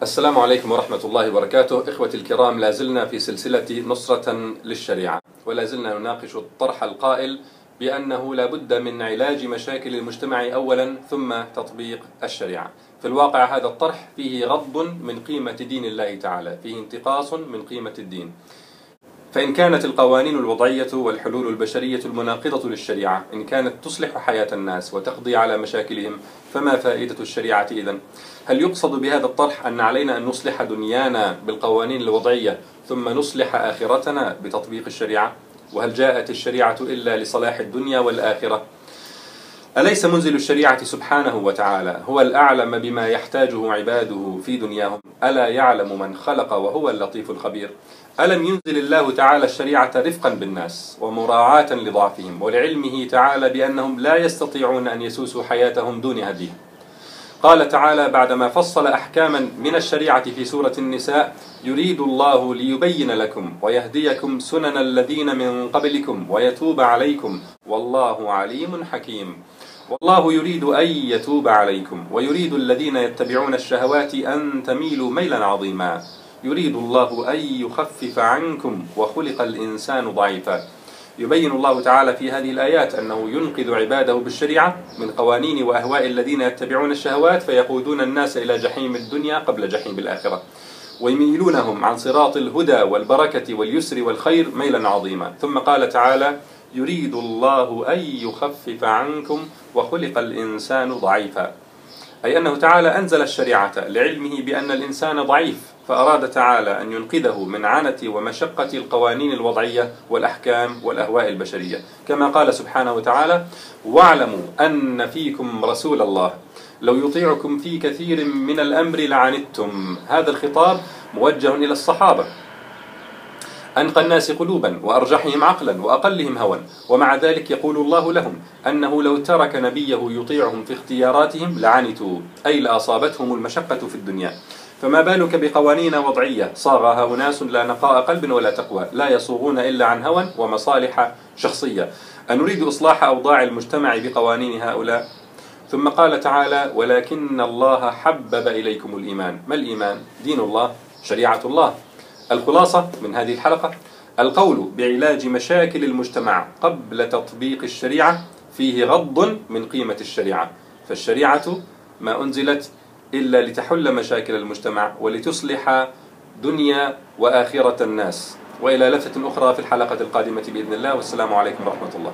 السلام عليكم ورحمة الله وبركاته. إخوتي الكرام لا زلنا في سلسلة نصرة للشريعة ولا زلنا نناقش الطرح القائل بأنه لا بد من علاج مشاكل المجتمع أولا ثم تطبيق الشريعة. في الواقع هذا الطرح فيه غض من قيمة دين الله تعالى فيه انتقاص من قيمة الدين. فإن كانت القوانين الوضعية والحلول البشرية المناقضة للشريعة إن كانت تصلح حياة الناس وتقضي على مشاكلهم فما فائدة الشريعة إذن؟ هل يقصد بهذا الطرح أن علينا أن نصلح دنيانا بالقوانين الوضعية ثم نصلح آخرتنا بتطبيق الشريعة؟ وهل جاءت الشريعة إلا لصلاح الدنيا والآخرة؟ أليس منزل الشريعة سبحانه وتعالى؟ هو الأعلم بما يحتاجه عباده في دنياهم. ألا يعلم من خلق وهو اللطيف الخبير؟ ألم ينزل الله تعالى الشريعة رفقا بالناس ومراعاة لضعفهم ولعلمه تعالى بأنهم لا يستطيعون أن يسوسوا حياتهم دون هديه؟ قال تعالى بعدما فصل أحكاما من الشريعة في سورة النساء يريد الله ليبين لكم ويهديكم سنن الذين من قبلكم ويتوب عليكم والله عليم حكيم. والله يريد أن يتوب عليكم ويريد الذين يتبعون الشهوات أن تميلوا ميلا عظيما. يريد الله أن يخفف عنكم وخلق الإنسان ضعيفا. يبين الله تعالى في هذه الآيات أنه ينقذ عباده بالشريعة من قوانين وأهواء الذين يتبعون الشهوات فيقودون الناس إلى جحيم الدنيا قبل جحيم الآخرة. ويميلونهم عن صراط الهدى والبركة واليسر والخير ميلا عظيما. ثم قال تعالى يريد الله أن يخفف عنكم وخلق الإنسان ضعيفا. أي أنه تعالى أنزل الشريعة لعلمه بأن الإنسان ضعيف فأراد تعالى أن ينقذه من عنة ومشقة القوانين الوضعية والأحكام والأهواء البشرية. كما قال سبحانه وتعالى واعلموا أن فيكم رسول الله. لو يطيعكم في كثير من الأمر لعنتم. هذا الخطاب موجه إلى الصحابة. أنقى الناس قلوبا وأرجحهم عقلا وأقلهم هوى ومع ذلك يقول الله لهم أنه لو ترك نبيه يطيعهم في اختياراتهم لعنتوا أي لأصابتهم المشقة في الدنيا. فما بالك بقوانين وضعية؟ صاغها أناس لا نقاء قلب ولا تقوى لا يصوغون إلا عن هوى ومصالح شخصية. أنريد إصلاح أوضاع المجتمع بقوانين هؤلاء؟ ثم قال تعالى ولكن الله حبب إليكم الإيمان. ما الإيمان؟ دين الله شريعة الله. الخلاصة من هذه الحلقة. القول بعلاج مشاكل المجتمع قبل تطبيق الشريعة فيه غض من قيمة الشريعة. فالشريعة ما أنزلت إلا لتحل مشاكل المجتمع ولتصلح دنيا وآخرة الناس. وإلى لفتة أخرى في الحلقة القادمة بإذن الله. والسلام عليكم ورحمة الله.